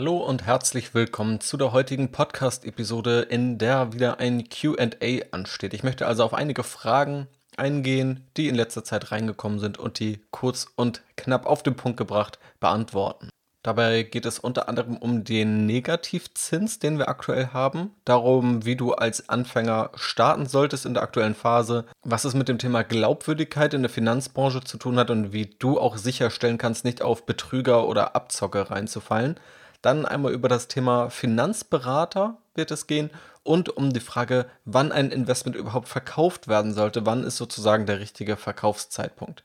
Hallo und herzlich willkommen zu der heutigen Podcast-Episode, in der wieder ein QA ansteht. Ich möchte also auf einige Fragen eingehen, die in letzter Zeit reingekommen sind und die kurz und knapp auf den Punkt gebracht beantworten. Dabei geht es unter anderem um den Negativzins, den wir aktuell haben, darum, wie du als Anfänger starten solltest in der aktuellen Phase, was es mit dem Thema Glaubwürdigkeit in der Finanzbranche zu tun hat und wie du auch sicherstellen kannst, nicht auf Betrüger oder Abzocke reinzufallen. Dann einmal über das Thema Finanzberater wird es gehen und um die Frage, wann ein Investment überhaupt verkauft werden sollte, wann ist sozusagen der richtige Verkaufszeitpunkt.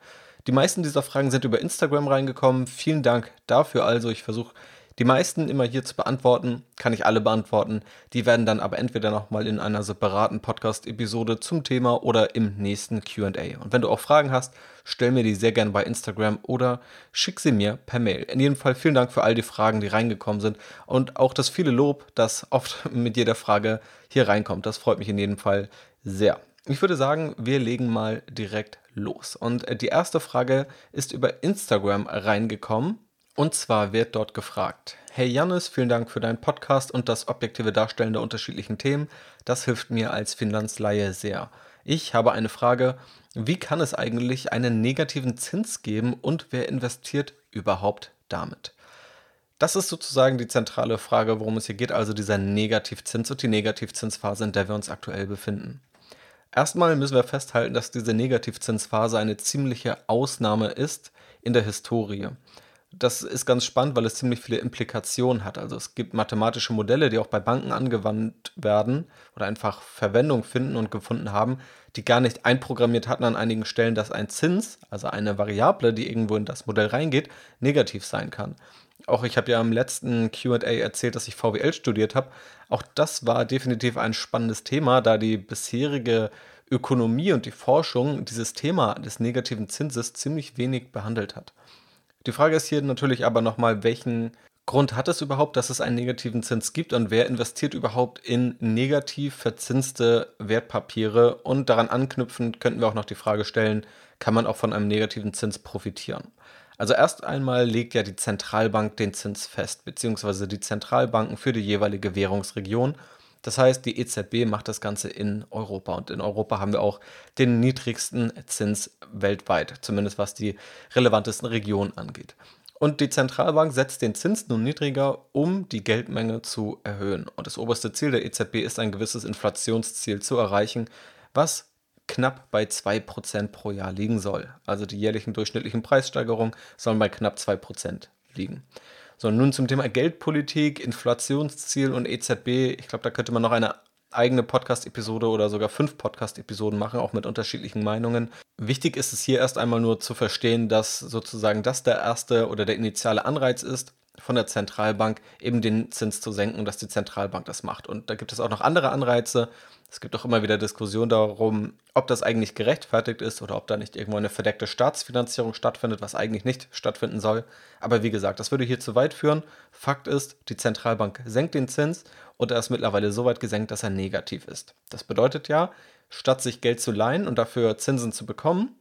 Die meisten dieser Fragen sind über Instagram reingekommen. Vielen Dank dafür also. Ich versuche die meisten immer hier zu beantworten. Kann ich alle beantworten. Die werden dann aber entweder nochmal in einer separaten Podcast-Episode zum Thema oder im nächsten QA. Und wenn du auch Fragen hast, stell mir die sehr gerne bei Instagram oder schick sie mir per Mail. In jedem Fall vielen Dank für all die Fragen, die reingekommen sind und auch das viele Lob, das oft mit jeder Frage hier reinkommt. Das freut mich in jedem Fall sehr. Ich würde sagen, wir legen mal direkt los. Und äh, die erste Frage ist über Instagram reingekommen. Und zwar wird dort gefragt: Hey Jannis, vielen Dank für deinen Podcast und das objektive Darstellen der unterschiedlichen Themen. Das hilft mir als Finanzlaie sehr. Ich habe eine Frage: Wie kann es eigentlich einen negativen Zins geben und wer investiert überhaupt damit? Das ist sozusagen die zentrale Frage, worum es hier geht, also dieser Negativzins und die Negativzinsphase, in der wir uns aktuell befinden. Erstmal müssen wir festhalten, dass diese Negativzinsphase eine ziemliche Ausnahme ist in der Historie. Das ist ganz spannend, weil es ziemlich viele Implikationen hat. Also es gibt mathematische Modelle, die auch bei Banken angewandt werden oder einfach Verwendung finden und gefunden haben, die gar nicht einprogrammiert hatten an einigen Stellen, dass ein Zins, also eine Variable, die irgendwo in das Modell reingeht, negativ sein kann. Auch ich habe ja im letzten QA erzählt, dass ich VWL studiert habe. Auch das war definitiv ein spannendes Thema, da die bisherige Ökonomie und die Forschung dieses Thema des negativen Zinses ziemlich wenig behandelt hat. Die Frage ist hier natürlich aber nochmal, welchen Grund hat es überhaupt, dass es einen negativen Zins gibt und wer investiert überhaupt in negativ verzinste Wertpapiere? Und daran anknüpfend könnten wir auch noch die Frage stellen, kann man auch von einem negativen Zins profitieren? Also erst einmal legt ja die Zentralbank den Zins fest, beziehungsweise die Zentralbanken für die jeweilige Währungsregion. Das heißt, die EZB macht das Ganze in Europa und in Europa haben wir auch den niedrigsten Zins weltweit, zumindest was die relevantesten Regionen angeht. Und die Zentralbank setzt den Zins nun niedriger, um die Geldmenge zu erhöhen. Und das oberste Ziel der EZB ist ein gewisses Inflationsziel zu erreichen, was knapp bei 2% pro Jahr liegen soll. Also die jährlichen durchschnittlichen Preissteigerungen sollen bei knapp 2% liegen. So, nun zum Thema Geldpolitik, Inflationsziel und EZB. Ich glaube, da könnte man noch eine eigene Podcast-Episode oder sogar fünf Podcast-Episoden machen, auch mit unterschiedlichen Meinungen. Wichtig ist es hier erst einmal nur zu verstehen, dass sozusagen das der erste oder der initiale Anreiz ist, von der Zentralbank eben den Zins zu senken, dass die Zentralbank das macht. Und da gibt es auch noch andere Anreize, es gibt auch immer wieder Diskussionen darum, ob das eigentlich gerechtfertigt ist oder ob da nicht irgendwo eine verdeckte Staatsfinanzierung stattfindet, was eigentlich nicht stattfinden soll. Aber wie gesagt, das würde hier zu weit führen. Fakt ist, die Zentralbank senkt den Zins und er ist mittlerweile so weit gesenkt, dass er negativ ist. Das bedeutet ja, statt sich Geld zu leihen und dafür Zinsen zu bekommen,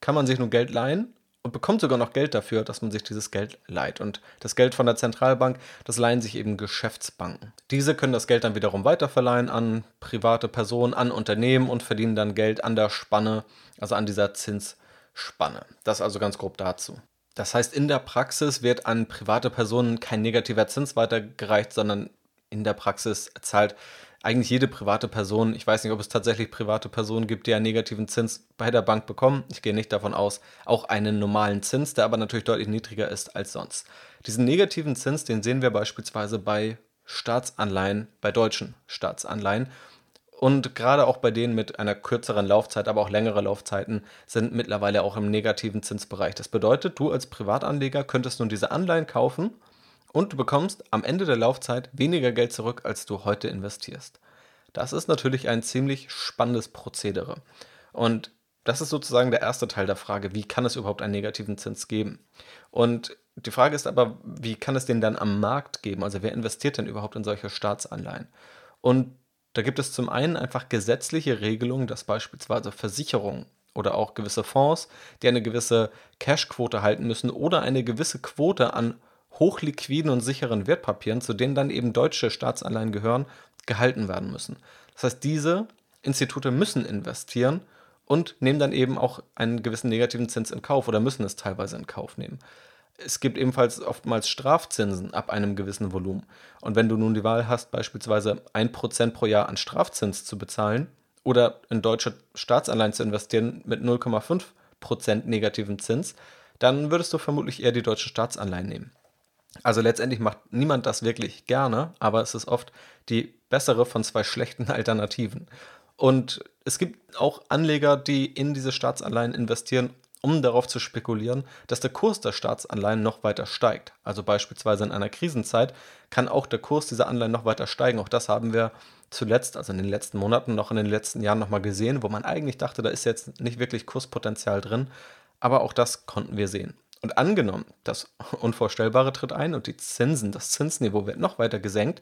kann man sich nur Geld leihen und bekommt sogar noch Geld dafür, dass man sich dieses Geld leiht. Und das Geld von der Zentralbank, das leihen sich eben Geschäftsbanken. Diese können das Geld dann wiederum weiterverleihen an private Personen, an Unternehmen und verdienen dann Geld an der Spanne, also an dieser Zinsspanne. Das also ganz grob dazu. Das heißt, in der Praxis wird an private Personen kein negativer Zins weitergereicht, sondern in der Praxis zahlt eigentlich jede private Person, ich weiß nicht, ob es tatsächlich private Personen gibt, die einen negativen Zins bei der Bank bekommen, ich gehe nicht davon aus, auch einen normalen Zins, der aber natürlich deutlich niedriger ist als sonst. Diesen negativen Zins, den sehen wir beispielsweise bei Staatsanleihen, bei deutschen Staatsanleihen. Und gerade auch bei denen mit einer kürzeren Laufzeit, aber auch längere Laufzeiten sind mittlerweile auch im negativen Zinsbereich. Das bedeutet, du als Privatanleger könntest nun diese Anleihen kaufen und du bekommst am Ende der Laufzeit weniger Geld zurück, als du heute investierst. Das ist natürlich ein ziemlich spannendes Prozedere. Und das ist sozusagen der erste Teil der Frage, wie kann es überhaupt einen negativen Zins geben? Und die Frage ist aber, wie kann es den dann am Markt geben? Also wer investiert denn überhaupt in solche Staatsanleihen? Und da gibt es zum einen einfach gesetzliche Regelungen, dass beispielsweise Versicherungen oder auch gewisse Fonds, die eine gewisse Cashquote halten müssen oder eine gewisse Quote an hochliquiden und sicheren Wertpapieren, zu denen dann eben deutsche Staatsanleihen gehören, gehalten werden müssen. Das heißt, diese Institute müssen investieren und nehmen dann eben auch einen gewissen negativen Zins in Kauf oder müssen es teilweise in Kauf nehmen. Es gibt ebenfalls oftmals Strafzinsen ab einem gewissen Volumen. Und wenn du nun die Wahl hast, beispielsweise 1% pro Jahr an Strafzins zu bezahlen oder in deutsche Staatsanleihen zu investieren mit 0,5% negativen Zins, dann würdest du vermutlich eher die deutsche Staatsanleihen nehmen. Also letztendlich macht niemand das wirklich gerne, aber es ist oft die bessere von zwei schlechten Alternativen. Und es gibt auch Anleger, die in diese Staatsanleihen investieren, um darauf zu spekulieren, dass der Kurs der Staatsanleihen noch weiter steigt. Also beispielsweise in einer Krisenzeit kann auch der Kurs dieser Anleihen noch weiter steigen. Auch das haben wir zuletzt, also in den letzten Monaten, noch in den letzten Jahren nochmal gesehen, wo man eigentlich dachte, da ist jetzt nicht wirklich Kurspotenzial drin. Aber auch das konnten wir sehen. Und angenommen, das Unvorstellbare tritt ein und die Zinsen, das Zinsniveau wird noch weiter gesenkt,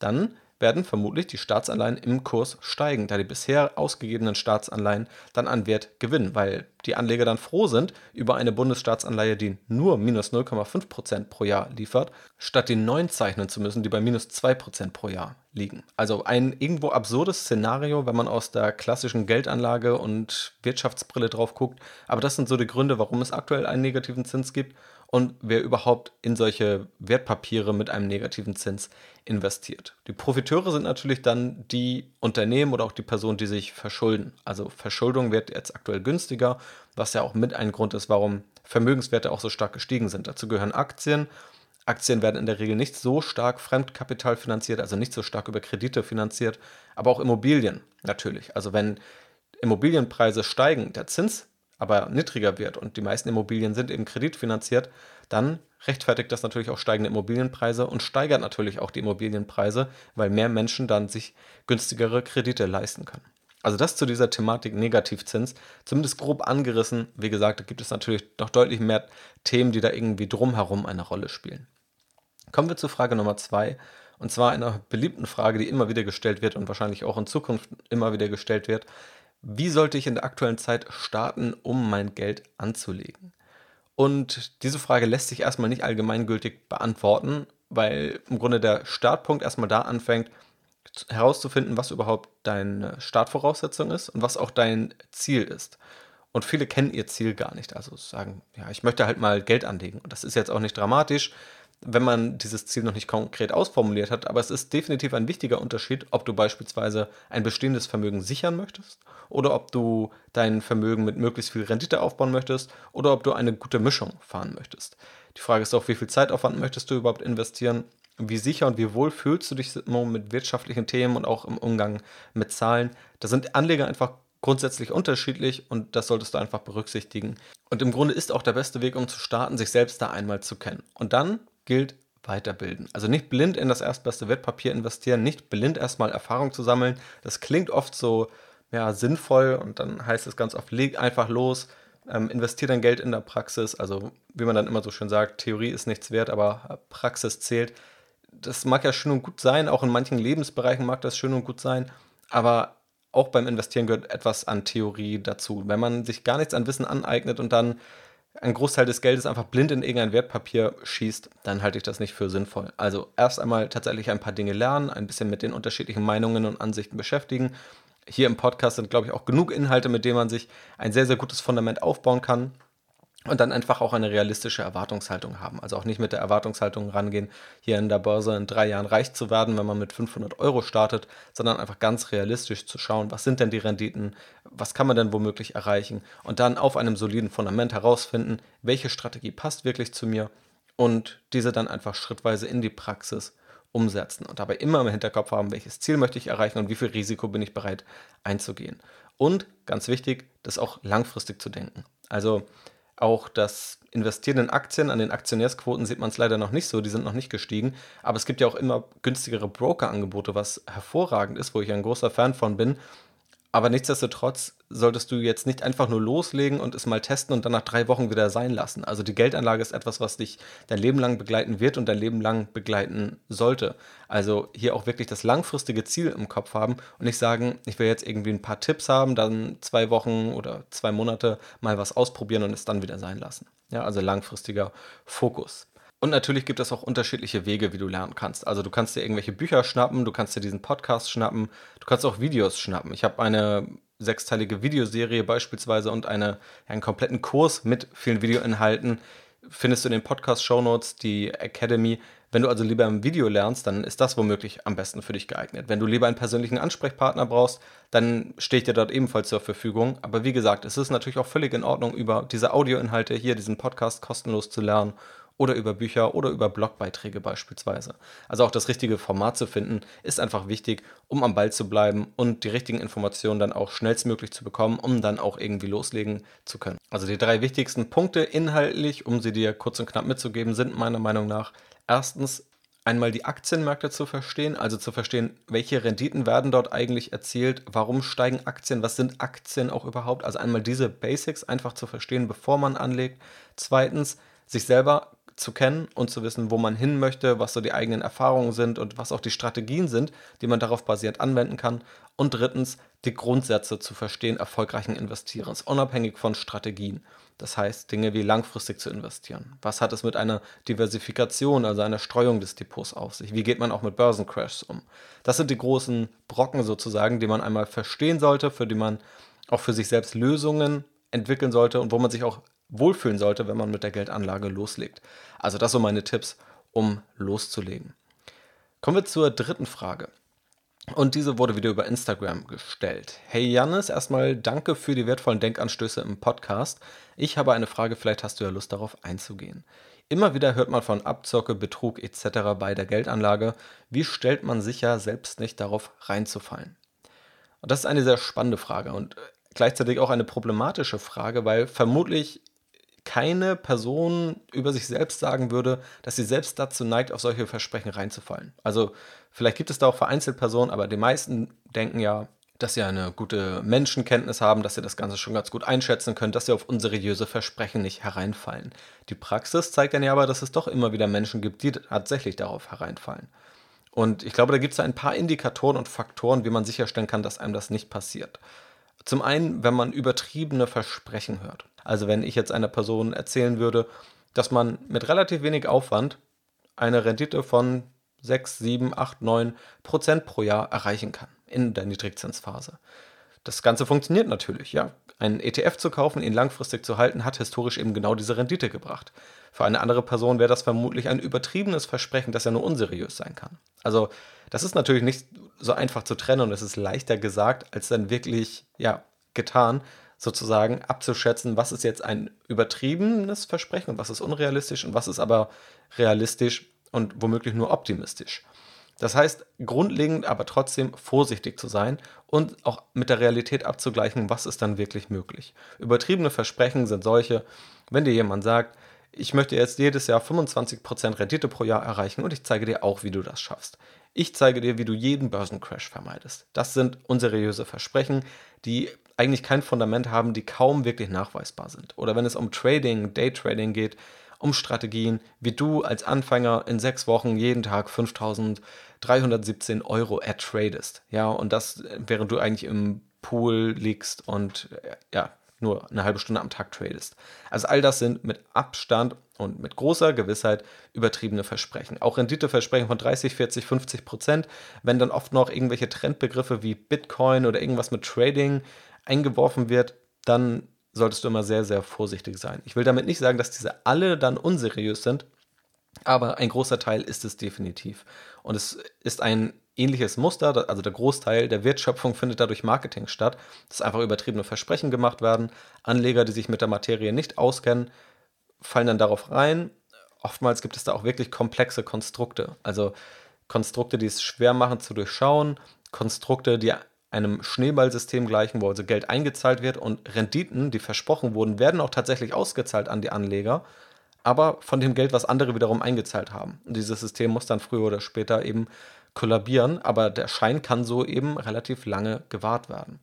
dann werden vermutlich die Staatsanleihen im Kurs steigen, da die bisher ausgegebenen Staatsanleihen dann an Wert gewinnen, weil die Anleger dann froh sind über eine Bundesstaatsanleihe, die nur minus 0,5% pro Jahr liefert, statt die neuen zeichnen zu müssen, die bei minus 2% pro Jahr liegen. Also ein irgendwo absurdes Szenario, wenn man aus der klassischen Geldanlage und Wirtschaftsbrille drauf guckt. Aber das sind so die Gründe, warum es aktuell einen negativen Zins gibt und wer überhaupt in solche Wertpapiere mit einem negativen Zins investiert. Die Profiteure sind natürlich dann die Unternehmen oder auch die Personen, die sich verschulden. Also Verschuldung wird jetzt aktuell günstiger, was ja auch mit ein Grund ist, warum Vermögenswerte auch so stark gestiegen sind. Dazu gehören Aktien. Aktien werden in der Regel nicht so stark Fremdkapital finanziert, also nicht so stark über Kredite finanziert, aber auch Immobilien natürlich. Also wenn Immobilienpreise steigen, der Zins aber niedriger wird und die meisten Immobilien sind eben kreditfinanziert, dann rechtfertigt das natürlich auch steigende Immobilienpreise und steigert natürlich auch die Immobilienpreise, weil mehr Menschen dann sich günstigere Kredite leisten können. Also das zu dieser Thematik Negativzins, zumindest grob angerissen. Wie gesagt, da gibt es natürlich noch deutlich mehr Themen, die da irgendwie drumherum eine Rolle spielen. Kommen wir zu Frage Nummer zwei, und zwar einer beliebten Frage, die immer wieder gestellt wird und wahrscheinlich auch in Zukunft immer wieder gestellt wird. Wie sollte ich in der aktuellen Zeit starten, um mein Geld anzulegen? Und diese Frage lässt sich erstmal nicht allgemeingültig beantworten, weil im Grunde der Startpunkt erstmal da anfängt, herauszufinden, was überhaupt deine Startvoraussetzung ist und was auch dein Ziel ist. Und viele kennen ihr Ziel gar nicht. Also sagen, ja, ich möchte halt mal Geld anlegen. Und das ist jetzt auch nicht dramatisch wenn man dieses Ziel noch nicht konkret ausformuliert hat. Aber es ist definitiv ein wichtiger Unterschied, ob du beispielsweise ein bestehendes Vermögen sichern möchtest oder ob du dein Vermögen mit möglichst viel Rendite aufbauen möchtest oder ob du eine gute Mischung fahren möchtest. Die Frage ist auch, wie viel Zeitaufwand möchtest du überhaupt investieren? Wie sicher und wie wohl fühlst du dich mit wirtschaftlichen Themen und auch im Umgang mit Zahlen? Da sind Anleger einfach grundsätzlich unterschiedlich und das solltest du einfach berücksichtigen. Und im Grunde ist auch der beste Weg, um zu starten, sich selbst da einmal zu kennen. Und dann gilt weiterbilden. Also nicht blind in das erstbeste Wertpapier investieren, nicht blind erstmal Erfahrung zu sammeln. Das klingt oft so ja, sinnvoll und dann heißt es ganz oft, leg einfach los, ähm, investier dein Geld in der Praxis. Also wie man dann immer so schön sagt, Theorie ist nichts wert, aber Praxis zählt. Das mag ja schön und gut sein, auch in manchen Lebensbereichen mag das schön und gut sein, aber auch beim Investieren gehört etwas an Theorie dazu. Wenn man sich gar nichts an Wissen aneignet und dann ein Großteil des Geldes einfach blind in irgendein Wertpapier schießt, dann halte ich das nicht für sinnvoll. Also erst einmal tatsächlich ein paar Dinge lernen, ein bisschen mit den unterschiedlichen Meinungen und Ansichten beschäftigen. Hier im Podcast sind, glaube ich, auch genug Inhalte, mit denen man sich ein sehr, sehr gutes Fundament aufbauen kann und dann einfach auch eine realistische Erwartungshaltung haben. Also auch nicht mit der Erwartungshaltung rangehen, hier in der Börse in drei Jahren reich zu werden, wenn man mit 500 Euro startet, sondern einfach ganz realistisch zu schauen, was sind denn die Renditen, was kann man denn womöglich erreichen und dann auf einem soliden Fundament herausfinden, welche Strategie passt wirklich zu mir und diese dann einfach schrittweise in die Praxis umsetzen und dabei immer im Hinterkopf haben, welches Ziel möchte ich erreichen und wie viel Risiko bin ich bereit einzugehen. Und ganz wichtig, das auch langfristig zu denken. Also auch das Investieren in Aktien, an den Aktionärsquoten sieht man es leider noch nicht so, die sind noch nicht gestiegen. Aber es gibt ja auch immer günstigere Broker-Angebote, was hervorragend ist, wo ich ein großer Fan von bin. Aber nichtsdestotrotz solltest du jetzt nicht einfach nur loslegen und es mal testen und dann nach drei Wochen wieder sein lassen. Also die Geldanlage ist etwas, was dich dein Leben lang begleiten wird und dein Leben lang begleiten sollte. Also hier auch wirklich das langfristige Ziel im Kopf haben und nicht sagen, ich will jetzt irgendwie ein paar Tipps haben, dann zwei Wochen oder zwei Monate mal was ausprobieren und es dann wieder sein lassen. Ja, also langfristiger Fokus. Und natürlich gibt es auch unterschiedliche Wege, wie du lernen kannst. Also du kannst dir irgendwelche Bücher schnappen, du kannst dir diesen Podcast schnappen, du kannst auch Videos schnappen. Ich habe eine sechsteilige Videoserie beispielsweise und eine, einen kompletten Kurs mit vielen Videoinhalten. Findest du in den Podcast-Shownotes, die Academy. Wenn du also lieber im Video lernst, dann ist das womöglich am besten für dich geeignet. Wenn du lieber einen persönlichen Ansprechpartner brauchst, dann stehe ich dir dort ebenfalls zur Verfügung. Aber wie gesagt, es ist natürlich auch völlig in Ordnung, über diese Audioinhalte hier, diesen Podcast kostenlos zu lernen oder über Bücher oder über Blogbeiträge beispielsweise. Also auch das richtige Format zu finden, ist einfach wichtig, um am Ball zu bleiben und die richtigen Informationen dann auch schnellstmöglich zu bekommen, um dann auch irgendwie loslegen zu können. Also die drei wichtigsten Punkte inhaltlich, um sie dir kurz und knapp mitzugeben, sind meiner Meinung nach erstens einmal die Aktienmärkte zu verstehen, also zu verstehen, welche Renditen werden dort eigentlich erzielt, warum steigen Aktien, was sind Aktien auch überhaupt, also einmal diese Basics einfach zu verstehen, bevor man anlegt. Zweitens, sich selber zu kennen und zu wissen, wo man hin möchte, was so die eigenen Erfahrungen sind und was auch die Strategien sind, die man darauf basierend anwenden kann. Und drittens, die Grundsätze zu verstehen erfolgreichen Investierens, unabhängig von Strategien. Das heißt, Dinge wie langfristig zu investieren. Was hat es mit einer Diversifikation, also einer Streuung des Depots auf sich? Wie geht man auch mit Börsencrashs um? Das sind die großen Brocken sozusagen, die man einmal verstehen sollte, für die man auch für sich selbst Lösungen entwickeln sollte und wo man sich auch wohlfühlen sollte, wenn man mit der Geldanlage loslegt. Also das sind meine Tipps, um loszulegen. Kommen wir zur dritten Frage. Und diese wurde wieder über Instagram gestellt. Hey Jannis, erstmal danke für die wertvollen Denkanstöße im Podcast. Ich habe eine Frage, vielleicht hast du ja Lust darauf einzugehen. Immer wieder hört man von Abzocke, Betrug etc. bei der Geldanlage. Wie stellt man sicher, selbst nicht darauf reinzufallen? Und das ist eine sehr spannende Frage und gleichzeitig auch eine problematische Frage, weil vermutlich keine Person über sich selbst sagen würde, dass sie selbst dazu neigt, auf solche Versprechen reinzufallen. Also vielleicht gibt es da auch vereinzelt Personen, aber die meisten denken ja, dass sie eine gute Menschenkenntnis haben, dass sie das Ganze schon ganz gut einschätzen können, dass sie auf unseriöse Versprechen nicht hereinfallen. Die Praxis zeigt dann ja aber, dass es doch immer wieder Menschen gibt, die tatsächlich darauf hereinfallen. Und ich glaube, da gibt es ein paar Indikatoren und Faktoren, wie man sicherstellen kann, dass einem das nicht passiert. Zum einen, wenn man übertriebene Versprechen hört. Also wenn ich jetzt einer Person erzählen würde, dass man mit relativ wenig Aufwand eine Rendite von 6, 7, 8, 9 Prozent pro Jahr erreichen kann in der Niedrigzinsphase. Das Ganze funktioniert natürlich, ja. Einen ETF zu kaufen, ihn langfristig zu halten, hat historisch eben genau diese Rendite gebracht. Für eine andere Person wäre das vermutlich ein übertriebenes Versprechen, das ja nur unseriös sein kann. Also, das ist natürlich nicht so einfach zu trennen und es ist leichter gesagt als dann wirklich, ja, getan, sozusagen abzuschätzen, was ist jetzt ein übertriebenes Versprechen und was ist unrealistisch und was ist aber realistisch und womöglich nur optimistisch. Das heißt, grundlegend aber trotzdem vorsichtig zu sein und auch mit der Realität abzugleichen, was ist dann wirklich möglich. Übertriebene Versprechen sind solche, wenn dir jemand sagt, ich möchte jetzt jedes Jahr 25% Rendite pro Jahr erreichen und ich zeige dir auch, wie du das schaffst. Ich zeige dir, wie du jeden Börsencrash vermeidest. Das sind unseriöse Versprechen, die eigentlich kein Fundament haben, die kaum wirklich nachweisbar sind. Oder wenn es um Trading, Daytrading geht, um Strategien, wie du als Anfänger in sechs Wochen jeden Tag 5317 Euro ertradest. Ja, und das, während du eigentlich im Pool liegst und ja, nur eine halbe Stunde am Tag tradest. Also all das sind mit Abstand und mit großer Gewissheit übertriebene Versprechen. Auch Renditeversprechen von 30, 40, 50 Prozent, wenn dann oft noch irgendwelche Trendbegriffe wie Bitcoin oder irgendwas mit Trading eingeworfen wird, dann solltest du immer sehr, sehr vorsichtig sein. Ich will damit nicht sagen, dass diese alle dann unseriös sind, aber ein großer Teil ist es definitiv. Und es ist ein ähnliches Muster, also der Großteil der Wertschöpfung findet dadurch Marketing statt, dass einfach übertriebene Versprechen gemacht werden. Anleger, die sich mit der Materie nicht auskennen, fallen dann darauf rein. Oftmals gibt es da auch wirklich komplexe Konstrukte, also Konstrukte, die es schwer machen zu durchschauen, Konstrukte, die einem Schneeballsystem gleichen, wo also Geld eingezahlt wird und Renditen, die versprochen wurden, werden auch tatsächlich ausgezahlt an die Anleger, aber von dem Geld, was andere wiederum eingezahlt haben. Und dieses System muss dann früher oder später eben kollabieren, aber der Schein kann so eben relativ lange gewahrt werden.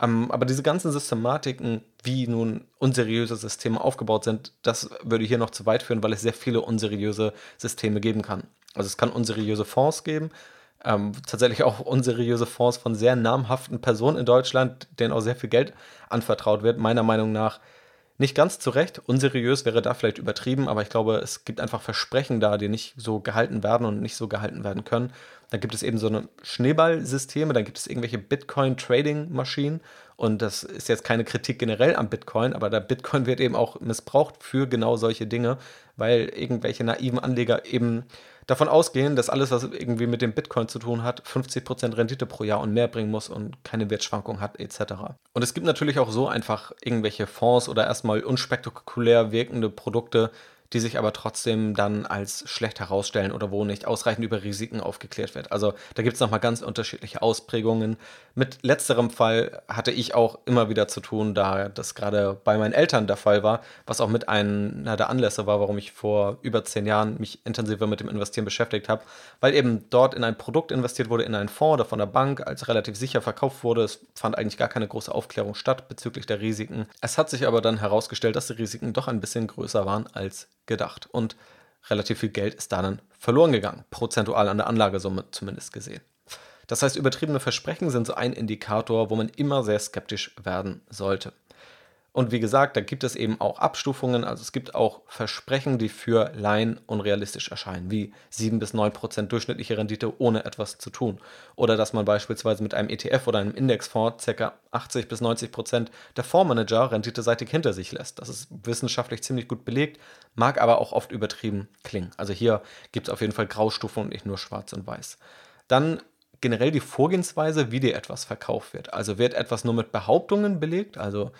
Ähm, aber diese ganzen Systematiken, wie nun unseriöse Systeme aufgebaut sind, das würde hier noch zu weit führen, weil es sehr viele unseriöse Systeme geben kann. Also es kann unseriöse Fonds geben, ähm, tatsächlich auch unseriöse Fonds von sehr namhaften Personen in Deutschland, denen auch sehr viel Geld anvertraut wird, meiner Meinung nach Nicht ganz zu Recht, unseriös wäre da vielleicht übertrieben, aber ich glaube, es gibt einfach Versprechen da, die nicht so gehalten werden und nicht so gehalten werden können. Dann gibt es eben so eine Schneeballsysteme, dann gibt es irgendwelche Bitcoin-Trading-Maschinen und das ist jetzt keine Kritik generell am Bitcoin, aber der Bitcoin wird eben auch missbraucht für genau solche Dinge, weil irgendwelche naiven Anleger eben davon ausgehen, dass alles, was irgendwie mit dem Bitcoin zu tun hat, 50% Rendite pro Jahr und mehr bringen muss und keine Wertschwankung hat etc. Und es gibt natürlich auch so einfach irgendwelche Fonds oder erstmal unspektakulär wirkende Produkte, die sich aber trotzdem dann als schlecht herausstellen oder wo nicht ausreichend über Risiken aufgeklärt wird. Also da gibt es nochmal ganz unterschiedliche Ausprägungen. Mit letzterem Fall hatte ich auch immer wieder zu tun, da das gerade bei meinen Eltern der Fall war, was auch mit einer der Anlässe war, warum ich vor über zehn Jahren mich intensiver mit dem Investieren beschäftigt habe, weil eben dort in ein Produkt investiert wurde, in einen Fonds, der von der Bank als relativ sicher verkauft wurde. Es fand eigentlich gar keine große Aufklärung statt bezüglich der Risiken. Es hat sich aber dann herausgestellt, dass die Risiken doch ein bisschen größer waren als gedacht. Und relativ viel Geld ist da dann verloren gegangen, prozentual an der Anlagesumme zumindest gesehen. Das heißt, übertriebene Versprechen sind so ein Indikator, wo man immer sehr skeptisch werden sollte. Und wie gesagt, da gibt es eben auch Abstufungen, also es gibt auch Versprechen, die für Laien unrealistisch erscheinen, wie 7 bis 9 Prozent durchschnittliche Rendite ohne etwas zu tun. Oder dass man beispielsweise mit einem ETF oder einem Indexfonds ca. 80 bis 90 Prozent der Fondsmanager renditeseitig hinter sich lässt. Das ist wissenschaftlich ziemlich gut belegt, mag aber auch oft übertrieben klingen. Also hier gibt es auf jeden Fall Graustufen und nicht nur schwarz und weiß. Dann generell die Vorgehensweise, wie dir etwas verkauft wird. Also wird etwas nur mit Behauptungen belegt, also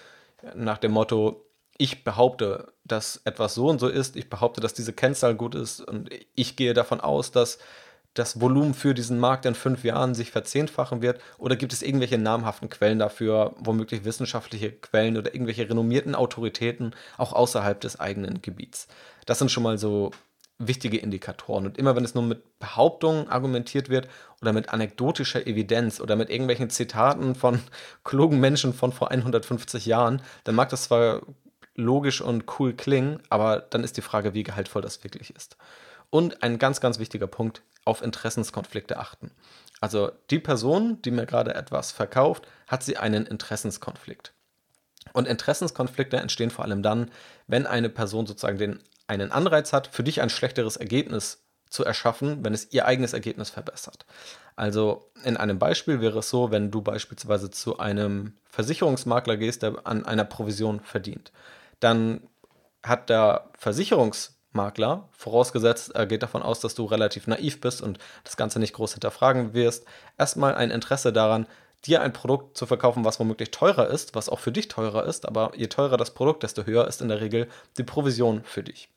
nach dem Motto, ich behaupte, dass etwas so und so ist, ich behaupte, dass diese Kennzahl gut ist und ich gehe davon aus, dass das Volumen für diesen Markt in fünf Jahren sich verzehnfachen wird? Oder gibt es irgendwelche namhaften Quellen dafür, womöglich wissenschaftliche Quellen oder irgendwelche renommierten Autoritäten auch außerhalb des eigenen Gebiets? Das sind schon mal so wichtige Indikatoren. Und immer wenn es nur mit Behauptungen argumentiert wird oder mit anekdotischer Evidenz oder mit irgendwelchen Zitaten von klugen Menschen von vor 150 Jahren, dann mag das zwar logisch und cool klingen, aber dann ist die Frage, wie gehaltvoll das wirklich ist. Und ein ganz, ganz wichtiger Punkt, auf Interessenskonflikte achten. Also die Person, die mir gerade etwas verkauft, hat sie einen Interessenskonflikt. Und Interessenskonflikte entstehen vor allem dann, wenn eine Person sozusagen den einen Anreiz hat, für dich ein schlechteres Ergebnis zu erschaffen, wenn es ihr eigenes Ergebnis verbessert. Also in einem Beispiel wäre es so, wenn du beispielsweise zu einem Versicherungsmakler gehst, der an einer Provision verdient, dann hat der Versicherungsmakler, vorausgesetzt, er geht davon aus, dass du relativ naiv bist und das Ganze nicht groß hinterfragen wirst, erstmal ein Interesse daran, dir ein Produkt zu verkaufen, was womöglich teurer ist, was auch für dich teurer ist, aber je teurer das Produkt, desto höher ist in der Regel die Provision für dich.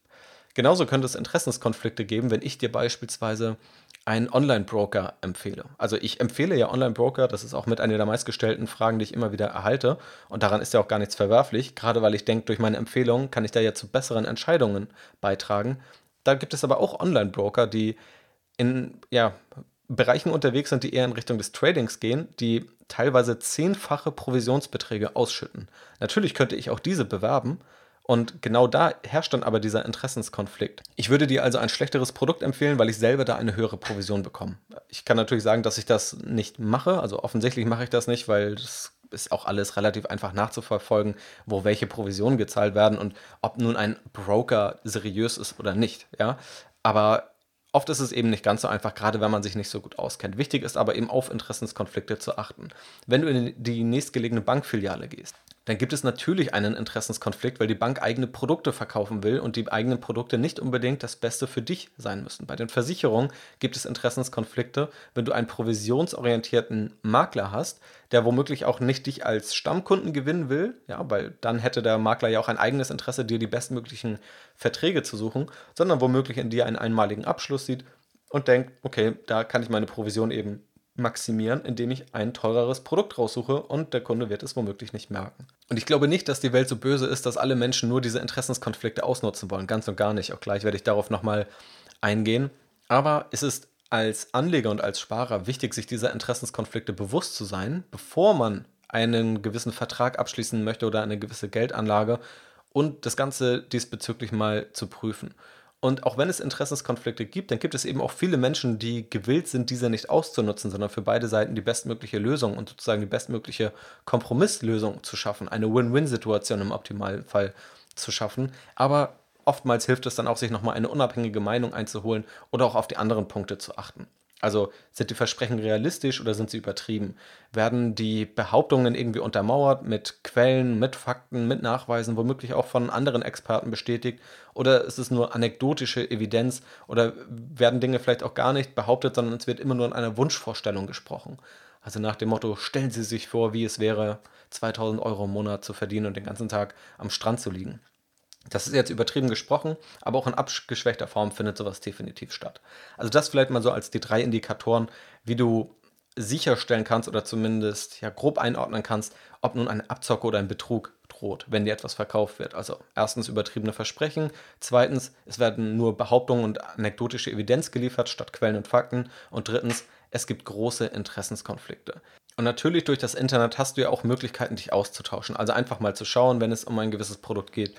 Genauso könnte es Interessenskonflikte geben, wenn ich dir beispielsweise einen Online-Broker empfehle. Also ich empfehle ja Online-Broker, das ist auch mit einer der meistgestellten Fragen, die ich immer wieder erhalte. Und daran ist ja auch gar nichts verwerflich, gerade weil ich denke, durch meine Empfehlungen kann ich da ja zu besseren Entscheidungen beitragen. Da gibt es aber auch Online-Broker, die in ja, Bereichen unterwegs sind, die eher in Richtung des Tradings gehen, die teilweise zehnfache Provisionsbeträge ausschütten. Natürlich könnte ich auch diese bewerben, und genau da herrscht dann aber dieser Interessenskonflikt. Ich würde dir also ein schlechteres Produkt empfehlen, weil ich selber da eine höhere Provision bekomme. Ich kann natürlich sagen, dass ich das nicht mache. Also offensichtlich mache ich das nicht, weil das ist auch alles relativ einfach nachzuverfolgen, wo welche Provisionen gezahlt werden und ob nun ein Broker seriös ist oder nicht. Ja, aber Oft ist es eben nicht ganz so einfach, gerade wenn man sich nicht so gut auskennt. Wichtig ist aber eben auf Interessenskonflikte zu achten. Wenn du in die nächstgelegene Bankfiliale gehst, dann gibt es natürlich einen Interessenskonflikt, weil die Bank eigene Produkte verkaufen will und die eigenen Produkte nicht unbedingt das Beste für dich sein müssen. Bei den Versicherungen gibt es Interessenskonflikte, wenn du einen provisionsorientierten Makler hast, der womöglich auch nicht dich als Stammkunden gewinnen will, ja, weil dann hätte der Makler ja auch ein eigenes Interesse, dir die bestmöglichen Verträge zu suchen, sondern womöglich in dir einen einmaligen Abschluss sieht und denkt, okay, da kann ich meine Provision eben maximieren, indem ich ein teureres Produkt raussuche und der Kunde wird es womöglich nicht merken. Und ich glaube nicht, dass die Welt so böse ist, dass alle Menschen nur diese Interessenskonflikte ausnutzen wollen. Ganz und gar nicht. Auch gleich werde ich darauf nochmal eingehen. Aber es ist als Anleger und als Sparer wichtig, sich dieser Interessenskonflikte bewusst zu sein, bevor man einen gewissen Vertrag abschließen möchte oder eine gewisse Geldanlage und das Ganze diesbezüglich mal zu prüfen. Und auch wenn es Interessenskonflikte gibt, dann gibt es eben auch viele Menschen, die gewillt sind, diese nicht auszunutzen, sondern für beide Seiten die bestmögliche Lösung und sozusagen die bestmögliche Kompromisslösung zu schaffen. Eine Win-Win-Situation im Optimalfall zu schaffen. Aber oftmals hilft es dann auch, sich nochmal eine unabhängige Meinung einzuholen oder auch auf die anderen Punkte zu achten. Also sind die Versprechen realistisch oder sind sie übertrieben? Werden die Behauptungen irgendwie untermauert mit Quellen, mit Fakten, mit Nachweisen, womöglich auch von anderen Experten bestätigt? Oder ist es nur anekdotische Evidenz? Oder werden Dinge vielleicht auch gar nicht behauptet, sondern es wird immer nur in einer Wunschvorstellung gesprochen? Also nach dem Motto, stellen Sie sich vor, wie es wäre, 2000 Euro im Monat zu verdienen und den ganzen Tag am Strand zu liegen. Das ist jetzt übertrieben gesprochen, aber auch in abgeschwächter Form findet sowas definitiv statt. Also das vielleicht mal so als die drei Indikatoren, wie du sicherstellen kannst oder zumindest ja grob einordnen kannst, ob nun eine Abzocke oder ein Betrug droht, wenn dir etwas verkauft wird. Also erstens übertriebene Versprechen, zweitens es werden nur Behauptungen und anekdotische Evidenz geliefert statt Quellen und Fakten und drittens es gibt große Interessenskonflikte. Und natürlich durch das Internet hast du ja auch Möglichkeiten, dich auszutauschen. Also einfach mal zu schauen, wenn es um ein gewisses Produkt geht,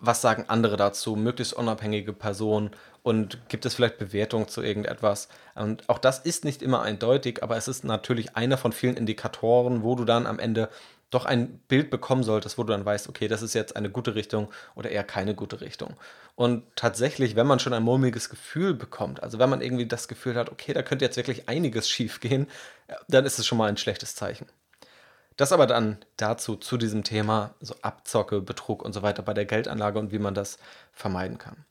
was sagen andere dazu, möglichst unabhängige Personen und gibt es vielleicht Bewertungen zu irgendetwas. Und auch das ist nicht immer eindeutig, aber es ist natürlich einer von vielen Indikatoren, wo du dann am Ende doch ein Bild bekommen solltest, wo du dann weißt, okay, das ist jetzt eine gute Richtung oder eher keine gute Richtung. Und tatsächlich, wenn man schon ein mulmiges Gefühl bekommt, also wenn man irgendwie das Gefühl hat, okay, da könnte jetzt wirklich einiges schief gehen, dann ist es schon mal ein schlechtes Zeichen. Das aber dann dazu, zu diesem Thema, so Abzocke, Betrug und so weiter bei der Geldanlage und wie man das vermeiden kann.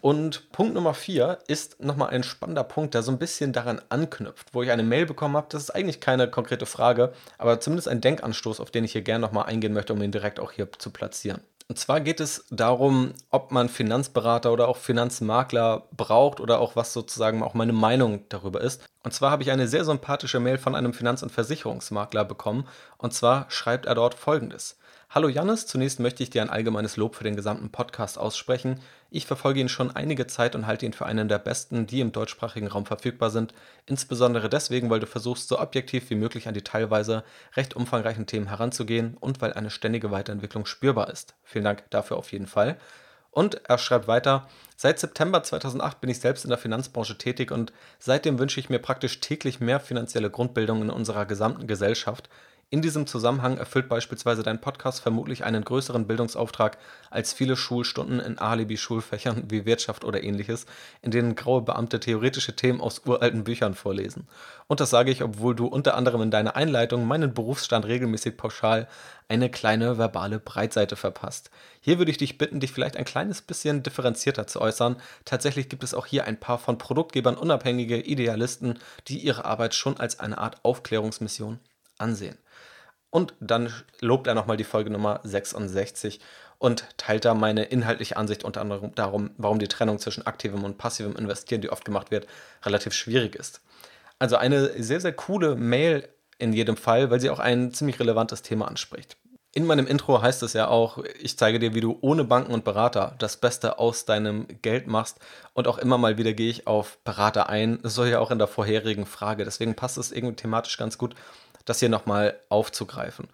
Und Punkt Nummer vier ist nochmal ein spannender Punkt, der so ein bisschen daran anknüpft, wo ich eine Mail bekommen habe. Das ist eigentlich keine konkrete Frage, aber zumindest ein Denkanstoß, auf den ich hier gerne nochmal eingehen möchte, um ihn direkt auch hier zu platzieren. Und zwar geht es darum, ob man Finanzberater oder auch Finanzmakler braucht oder auch was sozusagen auch meine Meinung darüber ist. Und zwar habe ich eine sehr sympathische Mail von einem Finanz- und Versicherungsmakler bekommen. Und zwar schreibt er dort folgendes. Hallo Jannis, zunächst möchte ich dir ein allgemeines Lob für den gesamten Podcast aussprechen. Ich verfolge ihn schon einige Zeit und halte ihn für einen der besten, die im deutschsprachigen Raum verfügbar sind. Insbesondere deswegen, weil du versuchst, so objektiv wie möglich an die teilweise recht umfangreichen Themen heranzugehen und weil eine ständige Weiterentwicklung spürbar ist. Vielen Dank dafür auf jeden Fall. Und er schreibt weiter, seit September 2008 bin ich selbst in der Finanzbranche tätig und seitdem wünsche ich mir praktisch täglich mehr finanzielle Grundbildung in unserer gesamten Gesellschaft. In diesem Zusammenhang erfüllt beispielsweise dein Podcast vermutlich einen größeren Bildungsauftrag als viele Schulstunden in Alibi-Schulfächern wie Wirtschaft oder ähnliches, in denen graue Beamte theoretische Themen aus uralten Büchern vorlesen. Und das sage ich, obwohl du unter anderem in deiner Einleitung meinen Berufsstand regelmäßig pauschal eine kleine verbale Breitseite verpasst. Hier würde ich dich bitten, dich vielleicht ein kleines bisschen differenzierter zu äußern. Tatsächlich gibt es auch hier ein paar von Produktgebern unabhängige Idealisten, die ihre Arbeit schon als eine Art Aufklärungsmission ansehen. Und dann lobt er nochmal die Folge Nummer 66 und teilt da meine inhaltliche Ansicht unter anderem darum, warum die Trennung zwischen aktivem und passivem Investieren, die oft gemacht wird, relativ schwierig ist. Also eine sehr, sehr coole Mail in jedem Fall, weil sie auch ein ziemlich relevantes Thema anspricht. In meinem Intro heißt es ja auch, ich zeige dir, wie du ohne Banken und Berater das Beste aus deinem Geld machst. Und auch immer mal wieder gehe ich auf Berater ein. Das soll ja auch in der vorherigen Frage. Deswegen passt es irgendwie thematisch ganz gut, das hier nochmal aufzugreifen.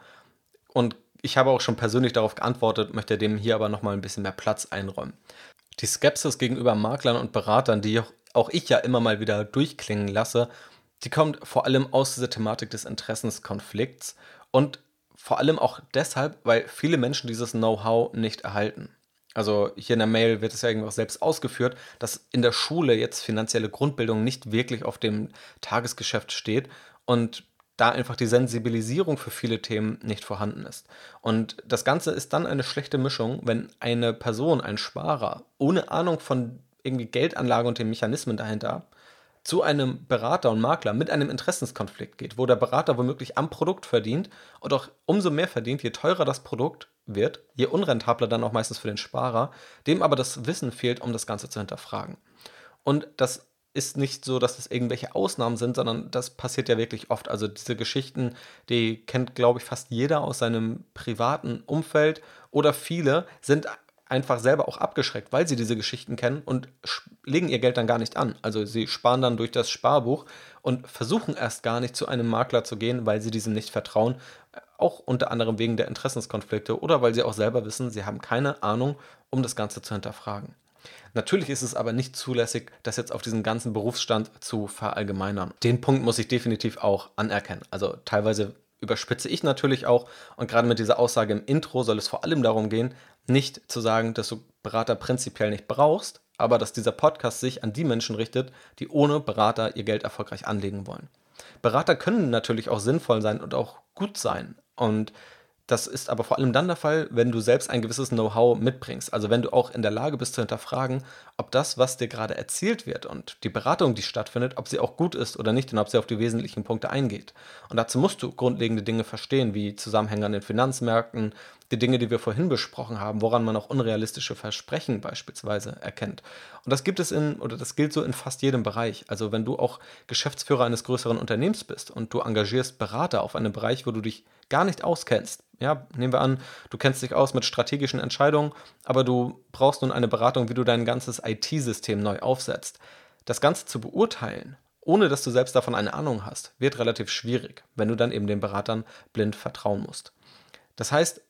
Und ich habe auch schon persönlich darauf geantwortet, möchte dem hier aber nochmal ein bisschen mehr Platz einräumen. Die Skepsis gegenüber Maklern und Beratern, die auch ich ja immer mal wieder durchklingen lasse, die kommt vor allem aus dieser Thematik des Interessenskonflikts und vor allem auch deshalb, weil viele Menschen dieses Know-how nicht erhalten. Also hier in der Mail wird es ja irgendwas selbst ausgeführt, dass in der Schule jetzt finanzielle Grundbildung nicht wirklich auf dem Tagesgeschäft steht und da einfach die Sensibilisierung für viele Themen nicht vorhanden ist. Und das Ganze ist dann eine schlechte Mischung, wenn eine Person, ein Sparer, ohne Ahnung von irgendwie Geldanlage und den Mechanismen dahinter, zu einem Berater und Makler mit einem Interessenskonflikt geht, wo der Berater womöglich am Produkt verdient und auch umso mehr verdient, je teurer das Produkt wird, je unrentabler dann auch meistens für den Sparer, dem aber das Wissen fehlt, um das Ganze zu hinterfragen. Und das ist nicht so, dass das irgendwelche Ausnahmen sind, sondern das passiert ja wirklich oft. Also diese Geschichten, die kennt, glaube ich, fast jeder aus seinem privaten Umfeld oder viele sind einfach selber auch abgeschreckt, weil sie diese Geschichten kennen und legen ihr Geld dann gar nicht an. Also sie sparen dann durch das Sparbuch und versuchen erst gar nicht zu einem Makler zu gehen, weil sie diesem nicht vertrauen, auch unter anderem wegen der Interessenskonflikte oder weil sie auch selber wissen, sie haben keine Ahnung, um das Ganze zu hinterfragen. Natürlich ist es aber nicht zulässig, das jetzt auf diesen ganzen Berufsstand zu verallgemeinern. Den Punkt muss ich definitiv auch anerkennen. Also teilweise überspitze ich natürlich auch. Und gerade mit dieser Aussage im Intro soll es vor allem darum gehen, nicht zu sagen, dass du Berater prinzipiell nicht brauchst, aber dass dieser Podcast sich an die Menschen richtet, die ohne Berater ihr Geld erfolgreich anlegen wollen. Berater können natürlich auch sinnvoll sein und auch gut sein. Und das ist aber vor allem dann der Fall, wenn du selbst ein gewisses Know-how mitbringst. Also wenn du auch in der Lage bist zu hinterfragen, ob das, was dir gerade erzählt wird und die Beratung, die stattfindet, ob sie auch gut ist oder nicht und ob sie auf die wesentlichen Punkte eingeht. Und dazu musst du grundlegende Dinge verstehen, wie Zusammenhänge an den Finanzmärkten, die Dinge, die wir vorhin besprochen haben, woran man auch unrealistische Versprechen beispielsweise erkennt. Und das gibt es in, oder das gilt so in fast jedem Bereich. Also wenn du auch Geschäftsführer eines größeren Unternehmens bist und du engagierst Berater auf einem Bereich, wo du dich gar nicht auskennst, ja, nehmen wir an, du kennst dich aus mit strategischen Entscheidungen, aber du brauchst nun eine Beratung, wie du dein ganzes IT-System neu aufsetzt. Das Ganze zu beurteilen, ohne dass du selbst davon eine Ahnung hast, wird relativ schwierig, wenn du dann eben den Beratern blind vertrauen musst. Das heißt,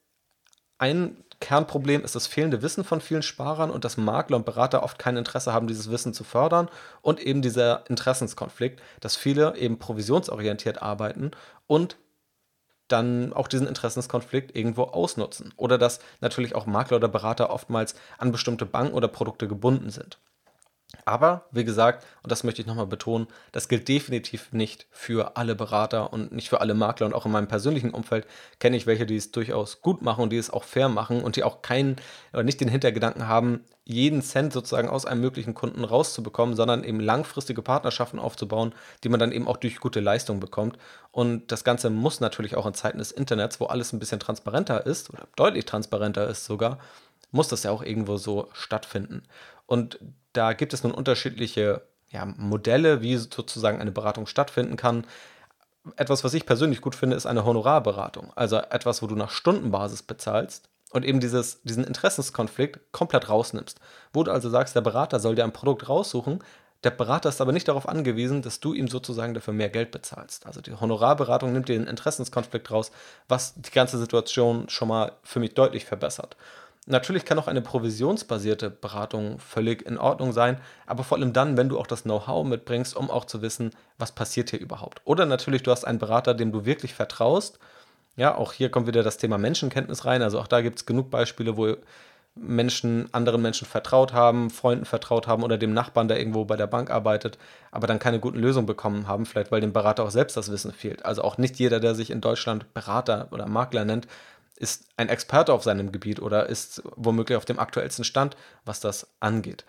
ein Kernproblem ist das fehlende Wissen von vielen Sparern und dass Makler und Berater oft kein Interesse haben, dieses Wissen zu fördern und eben dieser Interessenskonflikt, dass viele eben provisionsorientiert arbeiten und dann auch diesen Interessenskonflikt irgendwo ausnutzen. Oder dass natürlich auch Makler oder Berater oftmals an bestimmte Banken oder Produkte gebunden sind. Aber, wie gesagt, und das möchte ich nochmal betonen, das gilt definitiv nicht für alle Berater und nicht für alle Makler. Und auch in meinem persönlichen Umfeld kenne ich welche, die es durchaus gut machen und die es auch fair machen und die auch keinen oder nicht den Hintergedanken haben, jeden Cent sozusagen aus einem möglichen Kunden rauszubekommen, sondern eben langfristige Partnerschaften aufzubauen, die man dann eben auch durch gute Leistung bekommt. Und das Ganze muss natürlich auch in Zeiten des Internets, wo alles ein bisschen transparenter ist oder deutlich transparenter ist sogar, muss das ja auch irgendwo so stattfinden. Und da gibt es nun unterschiedliche ja, Modelle, wie sozusagen eine Beratung stattfinden kann. Etwas, was ich persönlich gut finde, ist eine Honorarberatung. Also etwas, wo du nach Stundenbasis bezahlst und eben dieses, diesen Interessenskonflikt komplett rausnimmst. Wo du also sagst, der Berater soll dir ein Produkt raussuchen, der Berater ist aber nicht darauf angewiesen, dass du ihm sozusagen dafür mehr Geld bezahlst. Also die Honorarberatung nimmt dir den Interessenskonflikt raus, was die ganze Situation schon mal für mich deutlich verbessert. Natürlich kann auch eine provisionsbasierte Beratung völlig in Ordnung sein, aber vor allem dann, wenn du auch das Know-how mitbringst, um auch zu wissen, was passiert hier überhaupt. Oder natürlich, du hast einen Berater, dem du wirklich vertraust. Ja, auch hier kommt wieder das Thema Menschenkenntnis rein. Also auch da gibt es genug Beispiele, wo Menschen anderen Menschen vertraut haben, Freunden vertraut haben oder dem Nachbarn, der irgendwo bei der Bank arbeitet, aber dann keine guten Lösungen bekommen haben, vielleicht weil dem Berater auch selbst das Wissen fehlt. Also auch nicht jeder, der sich in Deutschland Berater oder Makler nennt, ist ein Experte auf seinem Gebiet oder ist womöglich auf dem aktuellsten Stand, was das angeht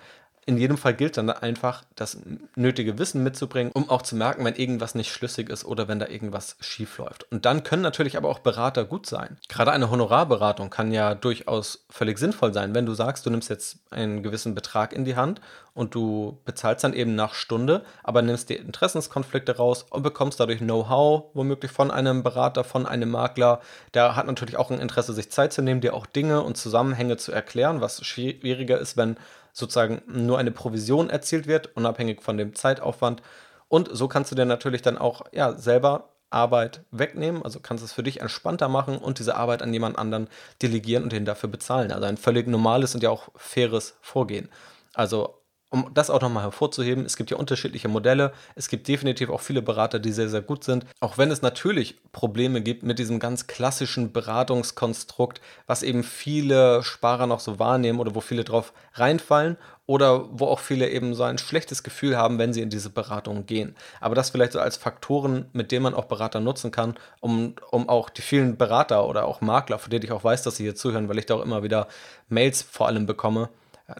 in jedem Fall gilt dann einfach, das nötige Wissen mitzubringen, um auch zu merken, wenn irgendwas nicht schlüssig ist oder wenn da irgendwas schief läuft. Und dann können natürlich aber auch Berater gut sein. Gerade eine Honorarberatung kann ja durchaus völlig sinnvoll sein, wenn du sagst, du nimmst jetzt einen gewissen Betrag in die Hand und du bezahlst dann eben nach Stunde, aber nimmst die Interessenskonflikte raus und bekommst dadurch Know-how, womöglich von einem Berater, von einem Makler. Der hat natürlich auch ein Interesse, sich Zeit zu nehmen, dir auch Dinge und Zusammenhänge zu erklären, was schwieriger ist, wenn sozusagen nur eine Provision erzielt wird, unabhängig von dem Zeitaufwand. Und so kannst du dir natürlich dann auch ja, selber Arbeit wegnehmen, also kannst es für dich entspannter machen und diese Arbeit an jemand anderen delegieren und ihn dafür bezahlen. Also ein völlig normales und ja auch faires Vorgehen. Also um das auch nochmal hervorzuheben, es gibt ja unterschiedliche Modelle. Es gibt definitiv auch viele Berater, die sehr, sehr gut sind. Auch wenn es natürlich Probleme gibt mit diesem ganz klassischen Beratungskonstrukt, was eben viele Sparer noch so wahrnehmen oder wo viele drauf reinfallen oder wo auch viele eben so ein schlechtes Gefühl haben, wenn sie in diese Beratung gehen. Aber das vielleicht so als Faktoren, mit denen man auch Berater nutzen kann, um, um auch die vielen Berater oder auch Makler, von denen ich auch weiß, dass sie hier zuhören, weil ich da auch immer wieder Mails vor allem bekomme,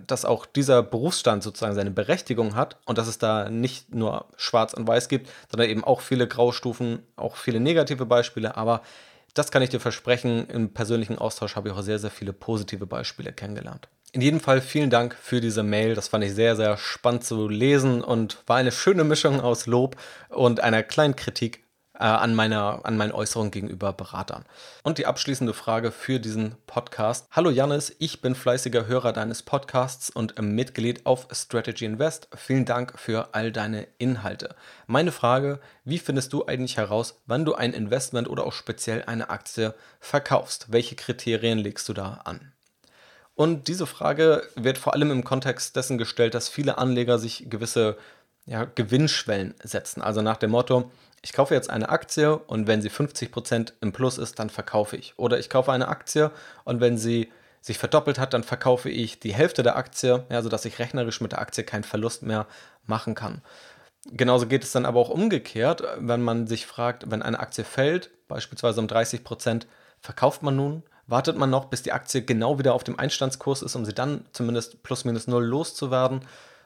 dass auch dieser Berufsstand sozusagen seine Berechtigung hat und dass es da nicht nur schwarz und weiß gibt, sondern eben auch viele Graustufen, auch viele negative Beispiele. Aber das kann ich dir versprechen, im persönlichen Austausch habe ich auch sehr, sehr viele positive Beispiele kennengelernt. In jedem Fall vielen Dank für diese Mail. Das fand ich sehr, sehr spannend zu lesen und war eine schöne Mischung aus Lob und einer kleinen Kritik äh, an, meiner, an meinen Äußerungen gegenüber Beratern. Und die abschließende Frage für diesen Podcast. Hallo Janis, ich bin fleißiger Hörer deines Podcasts und Mitglied auf Strategy Invest. Vielen Dank für all deine Inhalte. Meine Frage, wie findest du eigentlich heraus, wann du ein Investment oder auch speziell eine Aktie verkaufst? Welche Kriterien legst du da an? Und diese Frage wird vor allem im Kontext dessen gestellt, dass viele Anleger sich gewisse ja, Gewinnschwellen setzen. Also nach dem Motto, ich kaufe jetzt eine Aktie und wenn sie 50% im Plus ist, dann verkaufe ich. Oder ich kaufe eine Aktie und wenn sie sich verdoppelt hat, dann verkaufe ich die Hälfte der Aktie, ja, sodass ich rechnerisch mit der Aktie keinen Verlust mehr machen kann. Genauso geht es dann aber auch umgekehrt, wenn man sich fragt, wenn eine Aktie fällt, beispielsweise um 30% verkauft man nun, wartet man noch, bis die Aktie genau wieder auf dem Einstandskurs ist, um sie dann zumindest plus minus null loszuwerden.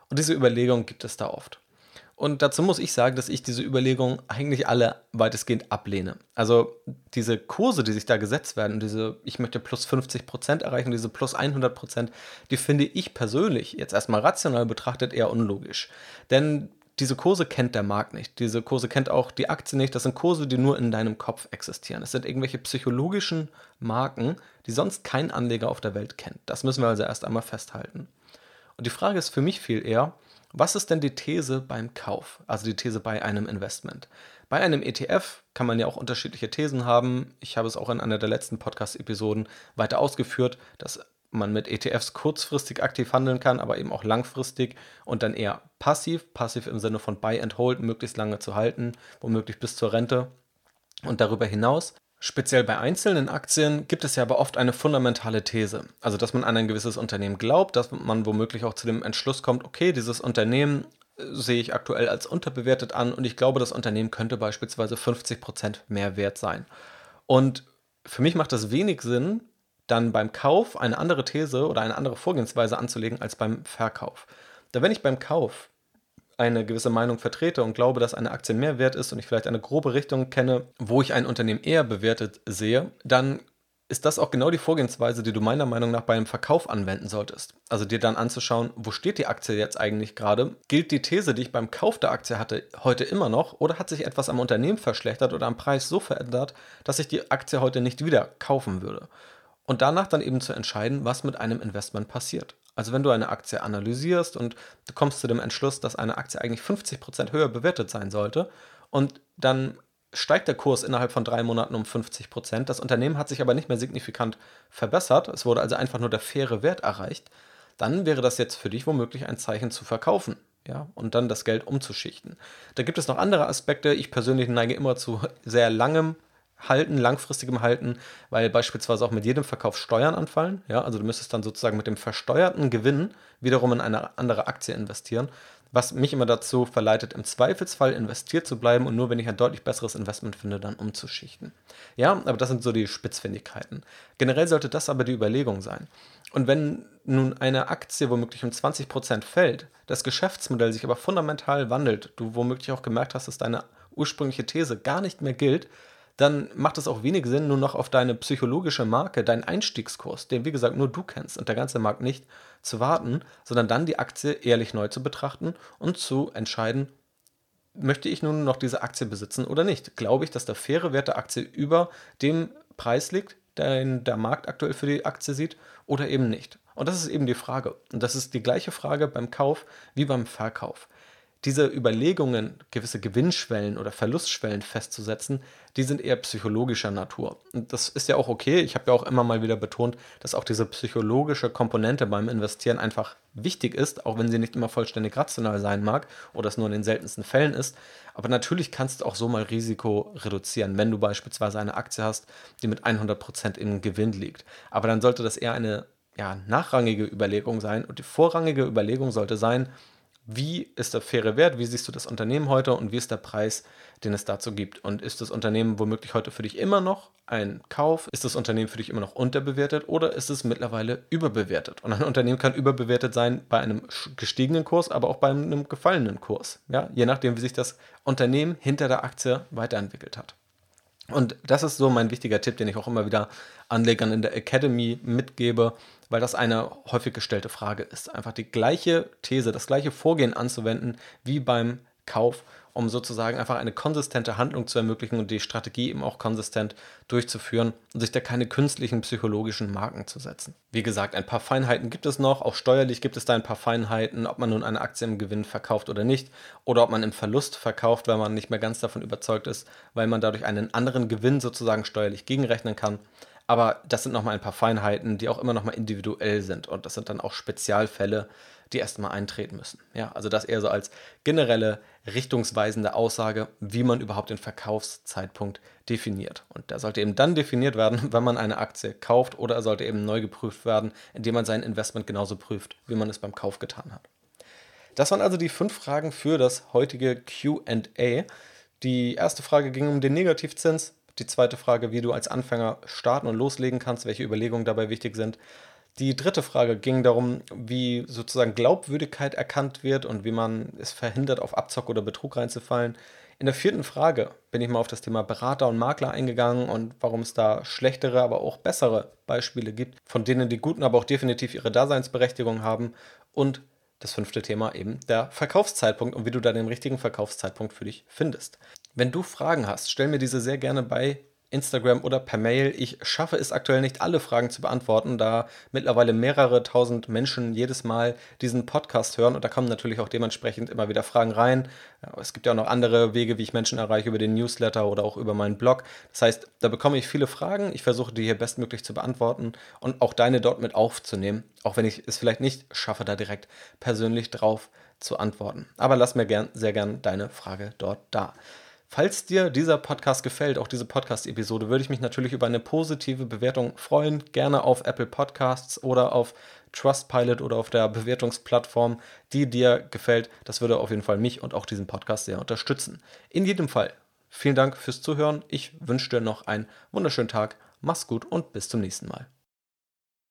Und diese Überlegung gibt es da oft. Und dazu muss ich sagen, dass ich diese Überlegungen eigentlich alle weitestgehend ablehne. Also diese Kurse, die sich da gesetzt werden, diese, ich möchte plus 50 Prozent erreichen, diese plus 100%, Prozent, die finde ich persönlich jetzt erstmal rational betrachtet eher unlogisch. Denn diese Kurse kennt der Markt nicht. Diese Kurse kennt auch die Aktie nicht. Das sind Kurse, die nur in deinem Kopf existieren. Es sind irgendwelche psychologischen Marken, die sonst kein Anleger auf der Welt kennt. Das müssen wir also erst einmal festhalten. Und die Frage ist für mich viel eher, was ist denn die These beim Kauf, also die These bei einem Investment? Bei einem ETF kann man ja auch unterschiedliche Thesen haben. Ich habe es auch in einer der letzten Podcast-Episoden weiter ausgeführt, dass man mit ETFs kurzfristig aktiv handeln kann, aber eben auch langfristig und dann eher passiv, passiv im Sinne von Buy and Hold, möglichst lange zu halten, womöglich bis zur Rente. Und darüber hinaus, speziell bei einzelnen Aktien, gibt es ja aber oft eine fundamentale These. Also, dass man an ein gewisses Unternehmen glaubt, dass man womöglich auch zu dem Entschluss kommt, okay, dieses Unternehmen äh, sehe ich aktuell als unterbewertet an und ich glaube, das Unternehmen könnte beispielsweise 50% mehr wert sein. Und für mich macht das wenig Sinn, dann beim Kauf eine andere These oder eine andere Vorgehensweise anzulegen als beim Verkauf. Da wenn ich beim Kauf eine gewisse Meinung vertrete und glaube, dass eine Aktie mehr wert ist und ich vielleicht eine grobe Richtung kenne, wo ich ein Unternehmen eher bewertet sehe, dann ist das auch genau die Vorgehensweise, die du meiner Meinung nach beim Verkauf anwenden solltest. Also dir dann anzuschauen, wo steht die Aktie jetzt eigentlich gerade? Gilt die These, die ich beim Kauf der Aktie hatte, heute immer noch? Oder hat sich etwas am Unternehmen verschlechtert oder am Preis so verändert, dass ich die Aktie heute nicht wieder kaufen würde? und danach dann eben zu entscheiden, was mit einem Investment passiert. Also wenn du eine Aktie analysierst und du kommst zu dem Entschluss, dass eine Aktie eigentlich 50% höher bewertet sein sollte und dann steigt der Kurs innerhalb von drei Monaten um 50%, das Unternehmen hat sich aber nicht mehr signifikant verbessert, es wurde also einfach nur der faire Wert erreicht, dann wäre das jetzt für dich womöglich ein Zeichen zu verkaufen. Ja, und dann das Geld umzuschichten. Da gibt es noch andere Aspekte. Ich persönlich neige immer zu sehr langem halten, langfristigem halten, weil beispielsweise auch mit jedem Verkauf Steuern anfallen. Ja, also du müsstest dann sozusagen mit dem versteuerten Gewinn wiederum in eine andere Aktie investieren, was mich immer dazu verleitet, im Zweifelsfall investiert zu bleiben und nur wenn ich ein deutlich besseres Investment finde, dann umzuschichten. Ja, aber das sind so die Spitzfindigkeiten. Generell sollte das aber die Überlegung sein. Und wenn nun eine Aktie womöglich um 20% fällt, das Geschäftsmodell sich aber fundamental wandelt, du womöglich auch gemerkt hast, dass deine ursprüngliche These gar nicht mehr gilt, dann macht es auch wenig Sinn, nur noch auf deine psychologische Marke, deinen Einstiegskurs, den wie gesagt nur du kennst und der ganze Markt nicht, zu warten, sondern dann die Aktie ehrlich neu zu betrachten und zu entscheiden, möchte ich nun noch diese Aktie besitzen oder nicht? Glaube ich, dass der faire Wert der Aktie über dem Preis liegt, den der Markt aktuell für die Aktie sieht, oder eben nicht? Und das ist eben die Frage. Und das ist die gleiche Frage beim Kauf wie beim Verkauf diese Überlegungen, gewisse Gewinnschwellen oder Verlustschwellen festzusetzen, die sind eher psychologischer Natur. Und das ist ja auch okay. Ich habe ja auch immer mal wieder betont, dass auch diese psychologische Komponente beim Investieren einfach wichtig ist, auch wenn sie nicht immer vollständig rational sein mag oder es nur in den seltensten Fällen ist. Aber natürlich kannst du auch so mal Risiko reduzieren, wenn du beispielsweise eine Aktie hast, die mit 100% im Gewinn liegt. Aber dann sollte das eher eine ja, nachrangige Überlegung sein und die vorrangige Überlegung sollte sein, wie ist der faire Wert, wie siehst du das Unternehmen heute und wie ist der Preis, den es dazu gibt. Und ist das Unternehmen womöglich heute für dich immer noch ein Kauf? Ist das Unternehmen für dich immer noch unterbewertet oder ist es mittlerweile überbewertet? Und ein Unternehmen kann überbewertet sein bei einem gestiegenen Kurs, aber auch bei einem gefallenen Kurs. Ja? Je nachdem, wie sich das Unternehmen hinter der Aktie weiterentwickelt hat. Und das ist so mein wichtiger Tipp, den ich auch immer wieder Anlegern in der Academy mitgebe, weil das eine häufig gestellte Frage ist. Einfach die gleiche These, das gleiche Vorgehen anzuwenden wie beim Kauf, um sozusagen einfach eine konsistente Handlung zu ermöglichen und die Strategie eben auch konsistent durchzuführen und sich da keine künstlichen psychologischen Marken zu setzen. Wie gesagt, ein paar Feinheiten gibt es noch, auch steuerlich gibt es da ein paar Feinheiten, ob man nun eine Aktie im Gewinn verkauft oder nicht, oder ob man im Verlust verkauft, weil man nicht mehr ganz davon überzeugt ist, weil man dadurch einen anderen Gewinn sozusagen steuerlich gegenrechnen kann. Aber das sind nochmal ein paar Feinheiten, die auch immer nochmal individuell sind. Und das sind dann auch Spezialfälle, die erstmal eintreten müssen. Ja, also das eher so als generelle richtungsweisende Aussage, wie man überhaupt den Verkaufszeitpunkt definiert. Und der sollte eben dann definiert werden, wenn man eine Aktie kauft oder er sollte eben neu geprüft werden, indem man sein Investment genauso prüft, wie man es beim Kauf getan hat. Das waren also die fünf Fragen für das heutige QA. Die erste Frage ging um den Negativzins. Die zweite Frage, wie du als Anfänger starten und loslegen kannst, welche Überlegungen dabei wichtig sind. Die dritte Frage ging darum, wie sozusagen Glaubwürdigkeit erkannt wird und wie man es verhindert, auf Abzock oder Betrug reinzufallen. In der vierten Frage bin ich mal auf das Thema Berater und Makler eingegangen und warum es da schlechtere, aber auch bessere Beispiele gibt, von denen die guten aber auch definitiv ihre Daseinsberechtigung haben. Und das fünfte Thema eben der Verkaufszeitpunkt und wie du da den richtigen Verkaufszeitpunkt für dich findest. Wenn du Fragen hast, stell mir diese sehr gerne bei Instagram oder per Mail. Ich schaffe es aktuell nicht, alle Fragen zu beantworten, da mittlerweile mehrere tausend Menschen jedes Mal diesen Podcast hören und da kommen natürlich auch dementsprechend immer wieder Fragen rein. Es gibt ja auch noch andere Wege, wie ich Menschen erreiche, über den Newsletter oder auch über meinen Blog. Das heißt, da bekomme ich viele Fragen. Ich versuche die hier bestmöglich zu beantworten und auch deine dort mit aufzunehmen, auch wenn ich es vielleicht nicht schaffe, da direkt persönlich drauf zu antworten. Aber lass mir gern, sehr gern deine Frage dort da. Falls dir dieser Podcast gefällt, auch diese Podcast-Episode, würde ich mich natürlich über eine positive Bewertung freuen. Gerne auf Apple Podcasts oder auf Trustpilot oder auf der Bewertungsplattform, die dir gefällt. Das würde auf jeden Fall mich und auch diesen Podcast sehr unterstützen. In jedem Fall, vielen Dank fürs Zuhören. Ich wünsche dir noch einen wunderschönen Tag. Mach's gut und bis zum nächsten Mal.